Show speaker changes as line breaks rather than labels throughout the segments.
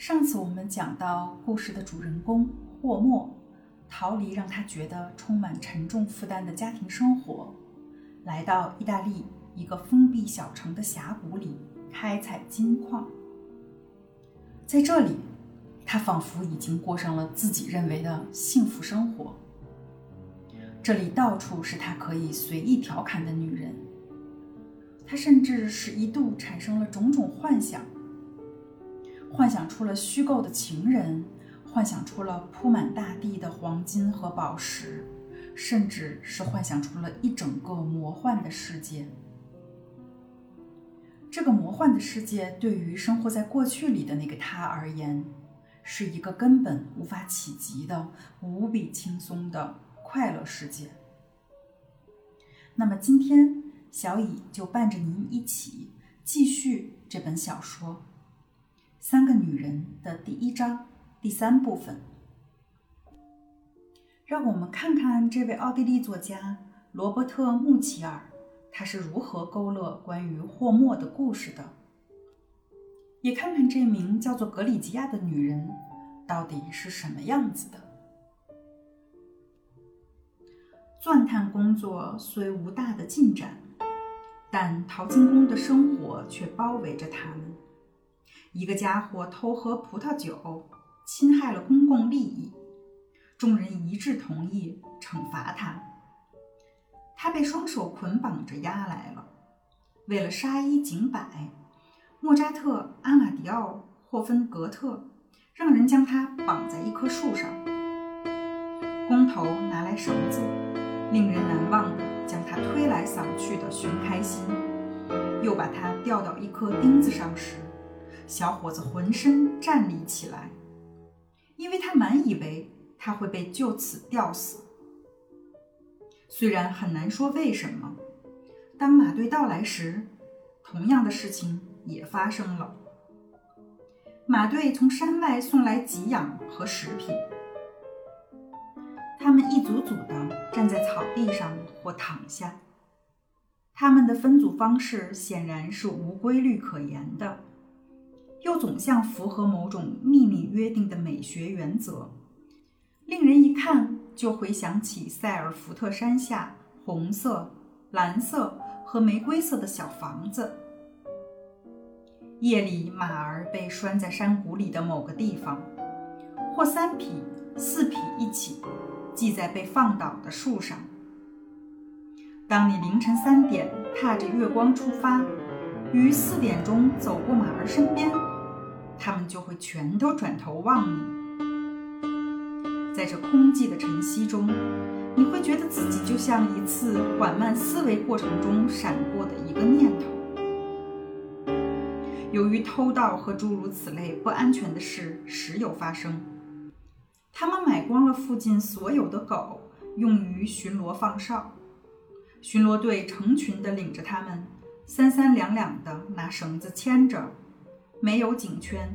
上次我们讲到故事的主人公霍莫逃离让他觉得充满沉重负担的家庭生活，来到意大利一个封闭小城的峡谷里开采金矿。在这里，他仿佛已经过上了自己认为的幸福生活。这里到处是他可以随意调侃的女人，他甚至是一度产生了种种幻想。幻想出了虚构的情人，幻想出了铺满大地的黄金和宝石，甚至是幻想出了一整个魔幻的世界。这个魔幻的世界对于生活在过去里的那个他而言，是一个根本无法企及的无比轻松的快乐世界。那么今天，小乙就伴着您一起继续这本小说。三个女人的第一章第三部分，让我们看看这位奥地利作家罗伯特·穆齐尔，他是如何勾勒关于霍莫的故事的，也看看这名叫做格里吉亚的女人到底是什么样子的。钻探工作虽无大的进展，但淘金工的生活却包围着他们。一个家伙偷喝葡萄酒，侵害了公共利益，众人一致同意惩罚他。他被双手捆绑着押来了。为了杀一儆百，莫扎特、阿马迪奥、霍芬格特让人将他绑在一棵树上。工头拿来绳子，令人难忘的将他推来搡去的寻开心，又把他吊到一颗钉子上时。小伙子浑身站立起来，因为他满以为他会被就此吊死。虽然很难说为什么，当马队到来时，同样的事情也发生了。马队从山外送来给养和食品，他们一组组的站在草地上或躺下，他们的分组方式显然是无规律可言的。又总像符合某种秘密约定的美学原则，令人一看就回想起塞尔福特山下红色、蓝色和玫瑰色的小房子。夜里，马儿被拴在山谷里的某个地方，或三匹、四匹一起系在被放倒的树上。当你凌晨三点踏着月光出发，于四点钟走过马儿身边。他们就会全都转头望你，在这空寂的晨曦中，你会觉得自己就像一次缓慢思维过程中闪过的一个念头。由于偷盗和诸如此类不安全的事时有发生，他们买光了附近所有的狗，用于巡逻放哨。巡逻队成群地领着他们，三三两两地拿绳子牵着。没有颈圈，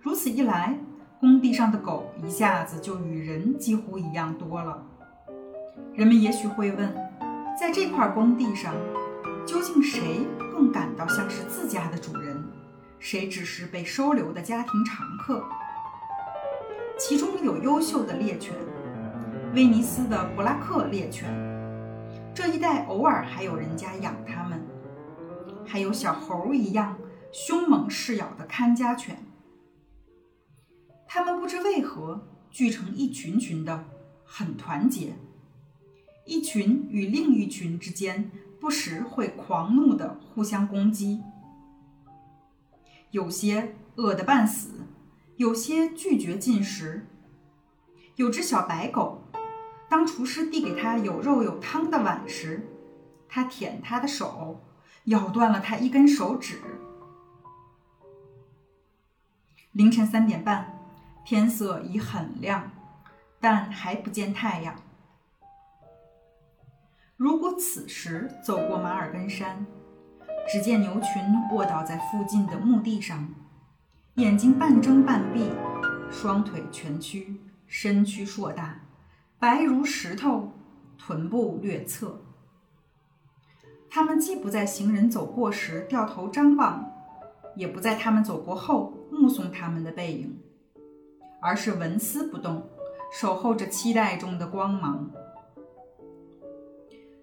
如此一来，工地上的狗一下子就与人几乎一样多了。人们也许会问，在这块工地上，究竟谁更感到像是自家的主人，谁只是被收留的家庭常客？其中有优秀的猎犬，威尼斯的布拉克猎犬，这一带偶尔还有人家养它们，还有小猴一样。凶猛嗜咬的看家犬，它们不知为何聚成一群群的，很团结。一群与另一群之间不时会狂怒的互相攻击，有些饿得半死，有些拒绝进食。有只小白狗，当厨师递给他有肉有汤的碗时，它舔他的手，咬断了它一根手指。凌晨三点半，天色已很亮，但还不见太阳。如果此时走过马尔根山，只见牛群卧倒在附近的墓地上，眼睛半睁半闭，双腿蜷曲，身躯硕大，白如石头，臀部略侧。他们既不在行人走过时掉头张望。也不在他们走过后目送他们的背影，而是纹丝不动，守候着期待中的光芒。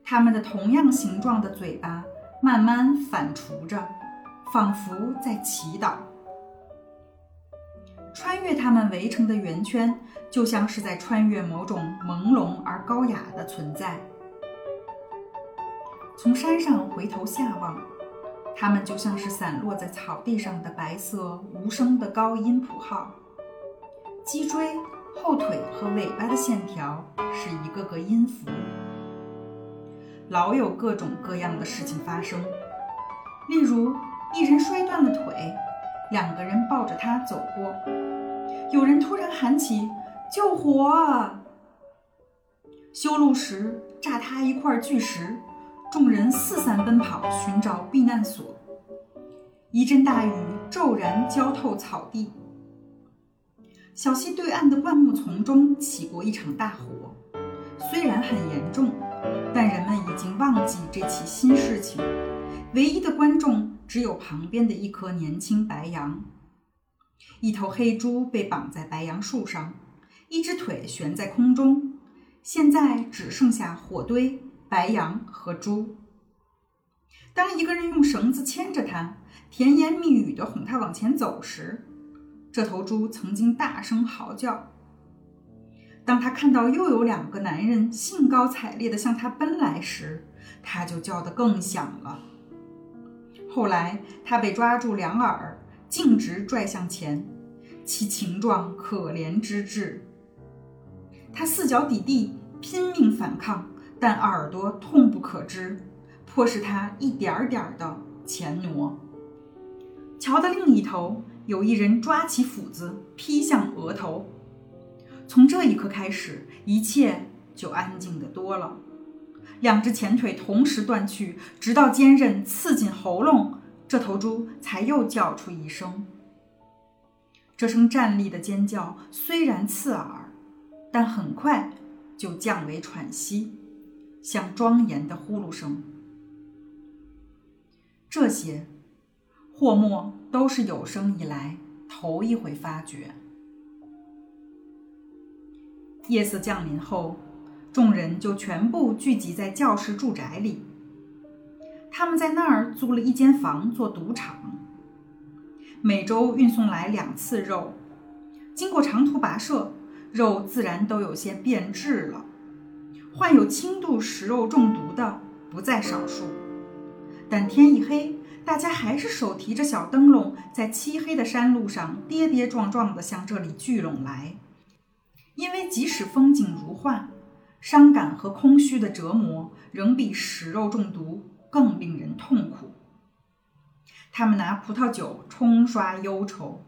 他们的同样形状的嘴巴慢慢反刍着，仿佛在祈祷。穿越他们围成的圆圈，就像是在穿越某种朦胧而高雅的存在。从山上回头下望，它们就像是散落在草地上的白色无声的高音谱号。脊椎、后腿和尾巴的线条是一个个音符。老有各种各样的事情发生，例如一人摔断了腿，两个人抱着他走过；有人突然喊起“救火”，修路时炸塌一块巨石。众人四散奔跑，寻找避难所。一阵大雨骤然浇透草地。小溪对岸的灌木丛中起过一场大火，虽然很严重，但人们已经忘记这起新事情。唯一的观众只有旁边的一棵年轻白杨。一头黑猪被绑在白杨树上，一只腿悬在空中，现在只剩下火堆。白羊和猪。当一个人用绳子牵着它，甜言蜜语地哄它往前走时，这头猪曾经大声嚎叫。当他看到又有两个男人兴高采烈地向他奔来时，他就叫得更响了。后来，他被抓住两耳，径直拽向前，其情状可怜之至。他四脚抵地，拼命反抗。但耳朵痛不可支，迫使他一点点儿的前挪。桥的另一头，有一人抓起斧子劈向额头。从这一刻开始，一切就安静的多了。两只前腿同时断去，直到坚韧刺进喉咙，这头猪才又叫出一声。这声站立的尖叫虽然刺耳，但很快就降为喘息。像庄严的呼噜声，这些霍莫都是有生以来头一回发觉。夜色降临后，众人就全部聚集在教室住宅里。他们在那儿租了一间房做赌场，每周运送来两次肉，经过长途跋涉，肉自然都有些变质了。患有轻度食肉中毒的不在少数，但天一黑，大家还是手提着小灯笼，在漆黑的山路上跌跌撞撞地向这里聚拢来。因为即使风景如画，伤感和空虚的折磨仍比食肉中毒更令人痛苦。他们拿葡萄酒冲刷忧愁，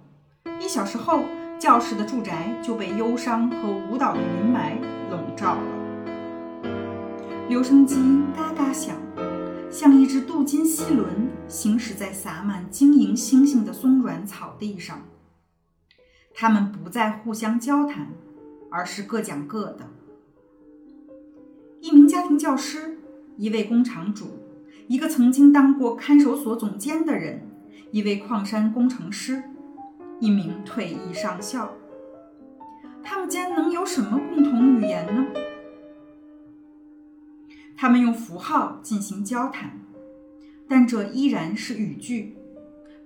一小时后，教室的住宅就被忧伤和舞蹈的云霾笼罩了。留声机嘎嘎响，像一只镀金锡轮行驶在洒满晶莹星星的松软草地上。他们不再互相交谈，而是各讲各的。一名家庭教师，一位工厂主，一个曾经当过看守所总监的人，一位矿山工程师，一名退役上校。他们间能有什么共同语言呢？他们用符号进行交谈，但这依然是语句，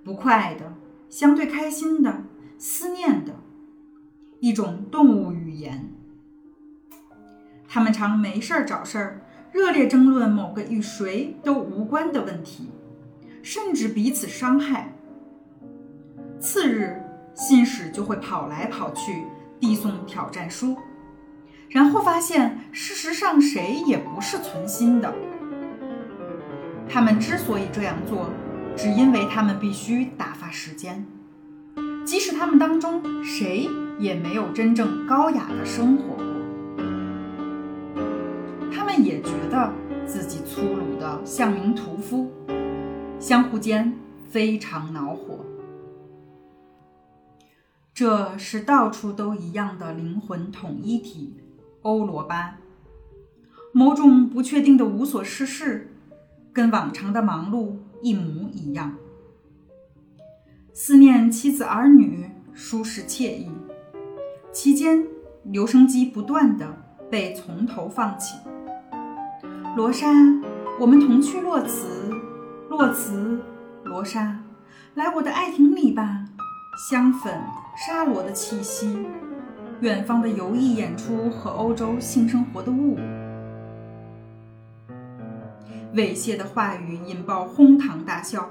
不快的、相对开心的、思念的一种动物语言。他们常没事儿找事儿，热烈争论某个与谁都无关的问题，甚至彼此伤害。次日，信使就会跑来跑去，递送挑战书。然后发现，事实上谁也不是存心的。他们之所以这样做，只因为他们必须打发时间，即使他们当中谁也没有真正高雅的生活过。他们也觉得自己粗鲁的像名屠夫，相互间非常恼火。这是到处都一样的灵魂统一体。欧罗巴，某种不确定的无所事事，跟往常的忙碌一模一样。思念妻子儿女，舒适惬意。期间，留声机不断的被从头放起。罗莎，我们同去洛茨，洛茨，罗莎，来我的爱亭里吧。香粉、沙罗的气息，远方的游艺演出和欧洲性生活的雾。猥亵的话语引爆哄堂大笑，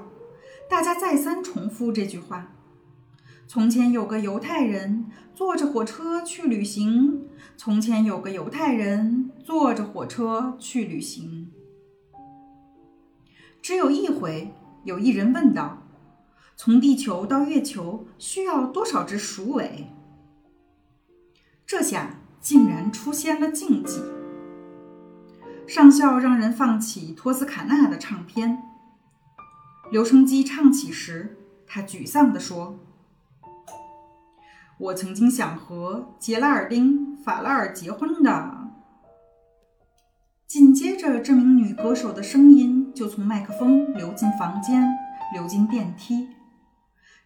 大家再三重复这句话。从前有个犹太人坐着火车去旅行。从前有个犹太人坐着火车去旅行。只有一回，有一人问道：“从地球到月球需要多少只鼠尾？”这下竟然出现了禁忌。上校让人放起托斯卡纳的唱片。留声机唱起时，他沮丧地说。我曾经想和杰拉尔丁·法拉尔结婚的。紧接着，这名女歌手的声音就从麦克风流进房间，流进电梯，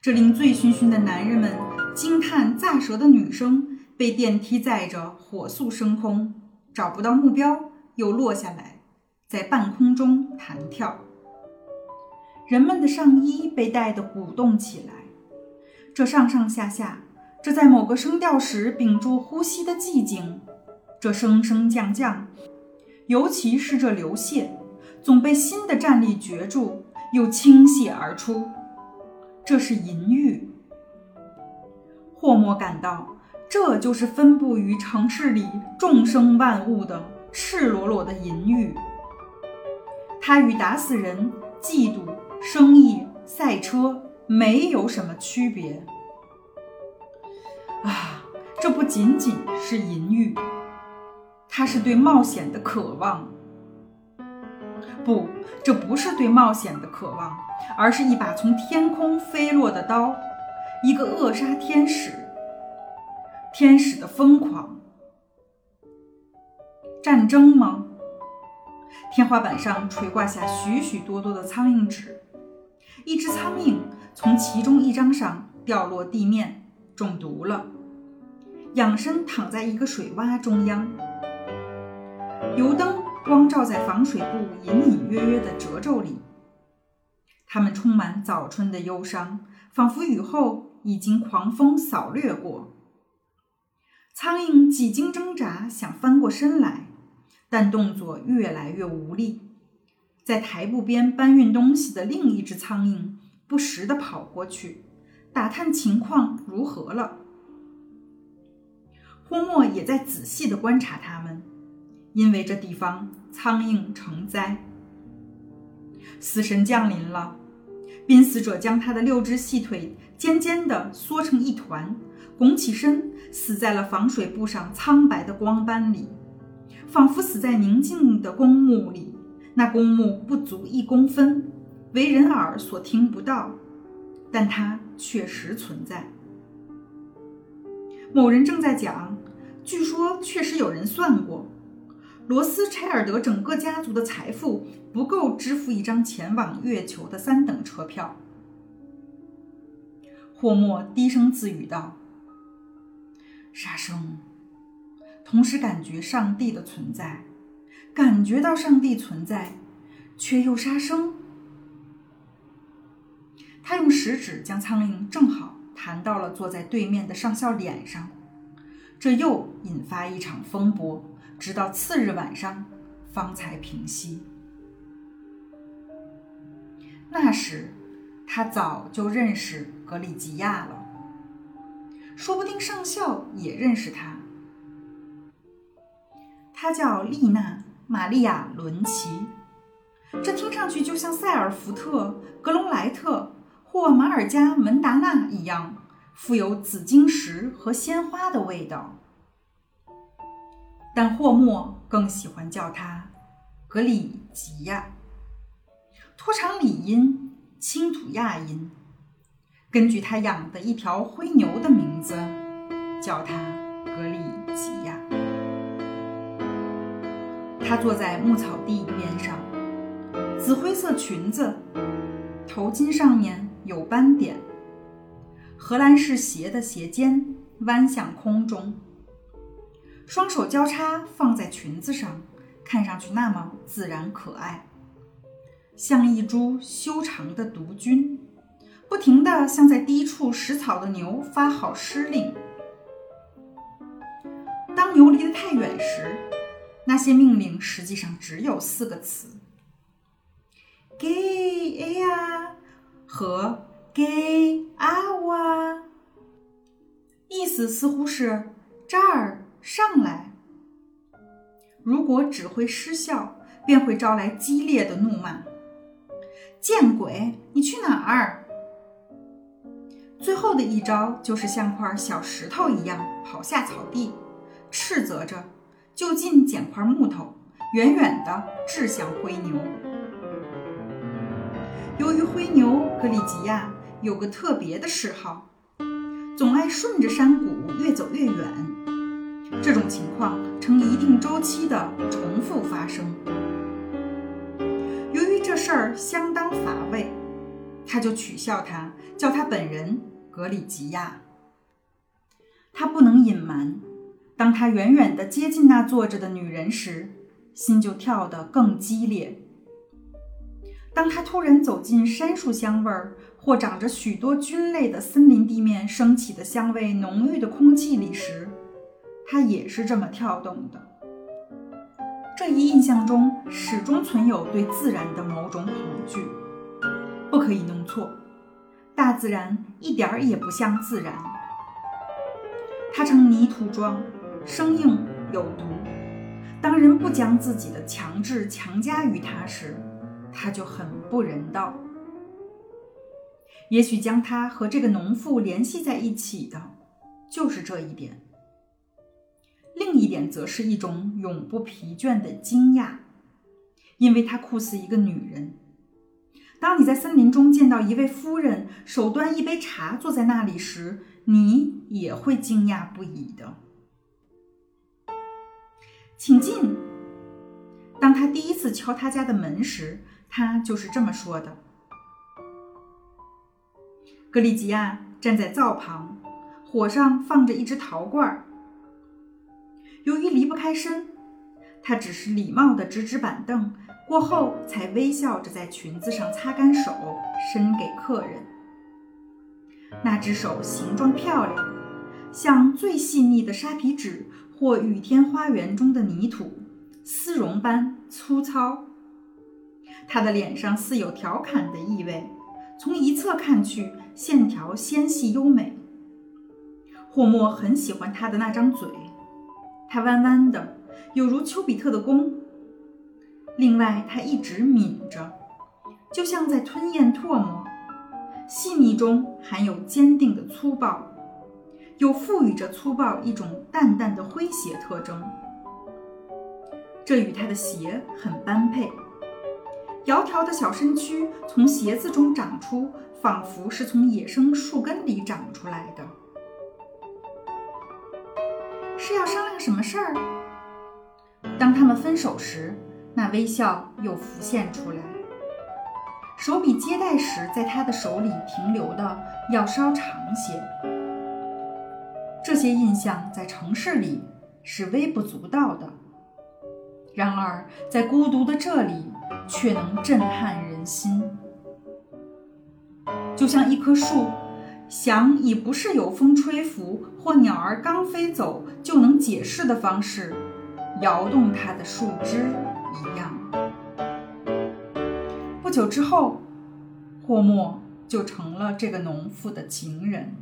这令醉醺醺的男人们惊叹炸舌的女声被电梯载着火速升空，找不到目标又落下来，在半空中弹跳。人们的上衣被带得鼓动起来，这上上下下。这在某个声调时屏住呼吸的寂静，这升升降降，尤其是这流泻，总被新的站立攫住，又倾泻而出。这是淫欲。霍莫感到，这就是分布于城市里众生万物的赤裸裸的淫欲。它与打死人、嫉妒、生意、赛车没有什么区别。啊，这不仅仅是淫欲，它是对冒险的渴望。不，这不是对冒险的渴望，而是一把从天空飞落的刀，一个扼杀天使。天使的疯狂。战争吗？天花板上垂挂下许许多多的苍蝇纸，一只苍蝇从其中一张上掉落地面。中毒了，仰身躺在一个水洼中央，油灯光照在防水布隐隐约约的褶皱里，它们充满早春的忧伤，仿佛雨后已经狂风扫掠过。苍蝇几经挣扎想翻过身来，但动作越来越无力。在台布边搬运东西的另一只苍蝇不时地跑过去。打探情况如何了？霍莫也在仔细地观察他们，因为这地方苍蝇成灾。死神降临了，濒死者将他的六只细腿尖尖地缩成一团，拱起身，死在了防水布上苍白的光斑里，仿佛死在宁静的公墓里。那公墓不足一公分，为人耳所听不到。但它确实存在。某人正在讲，据说确实有人算过，罗斯柴尔德整个家族的财富不够支付一张前往月球的三等车票。霍莫低声自语道：“杀生。”同时感觉上帝的存在，感觉到上帝存在，却又杀生。他用食指将苍蝇正好弹到了坐在对面的上校脸上，这又引发一场风波，直到次日晚上方才平息。那时，他早就认识格里吉亚了，说不定上校也认识他。他叫丽娜·玛利亚·伦奇，这听上去就像塞尔福特、格隆莱特。或马尔加门达纳一样，富有紫晶石和鲜花的味道。但霍莫更喜欢叫他格里吉亚，拖长里音，轻吐亚音。根据他养的一条灰牛的名字，叫它格里吉亚。他坐在牧草地边上，紫灰色裙子，头巾上面。有斑点，荷兰式鞋的鞋尖弯向空中，双手交叉放在裙子上，看上去那么自然可爱，像一株修长的毒菌，不停地向在低处食草的牛发号施令。当牛离得太远时，那些命令实际上只有四个词：给哎呀和。给啊哇，意思似乎是这儿上来。如果指挥失效，便会招来激烈的怒骂。见鬼！你去哪儿？最后的一招就是像块小石头一样跑下草地，斥责着，就近捡块木头，远远的掷向灰牛。由于灰牛格里吉亚。有个特别的嗜好，总爱顺着山谷越走越远。这种情况呈一定周期的重复发生。由于这事儿相当乏味，他就取笑他，叫他本人格里吉亚。他不能隐瞒，当他远远地接近那坐着的女人时，心就跳得更激烈。当他突然走进杉树香味儿或长着许多菌类的森林地面升起的香味浓郁的空气里时，他也是这么跳动的。这一印象中始终存有对自然的某种恐惧。不可以弄错，大自然一点儿也不像自然。它呈泥土状，生硬有毒。当人不将自己的强制强加于它时，他就很不人道。也许将它和这个农妇联系在一起的，就是这一点。另一点则是一种永不疲倦的惊讶，因为她酷似一个女人。当你在森林中见到一位夫人手端一杯茶坐在那里时，你也会惊讶不已的。请进。当他第一次敲他家的门时。他就是这么说的。格里吉亚站在灶旁，火上放着一只陶罐。由于离不开身，他只是礼貌地指指板凳，过后才微笑着在裙子上擦干手，伸给客人。那只手形状漂亮，像最细腻的沙皮纸或雨天花园中的泥土，丝绒般粗糙。他的脸上似有调侃的意味，从一侧看去，线条纤细优美。霍莫很喜欢他的那张嘴，它弯弯的，有如丘比特的弓。另外，他一直抿着，就像在吞咽唾沫，细腻中含有坚定的粗暴，又赋予着粗暴一种淡淡的诙谐特征。这与他的鞋很般配。窈窕的小身躯从鞋子中长出，仿佛是从野生树根里长出来的。是要商量什么事儿？当他们分手时，那微笑又浮现出来。手比接待时在他的手里停留的要稍长些。这些印象在城市里是微不足道的，然而在孤独的这里。却能震撼人心，就像一棵树，想以不是有风吹拂或鸟儿刚飞走就能解释的方式摇动它的树枝一样。不久之后，霍莫就成了这个农妇的情人。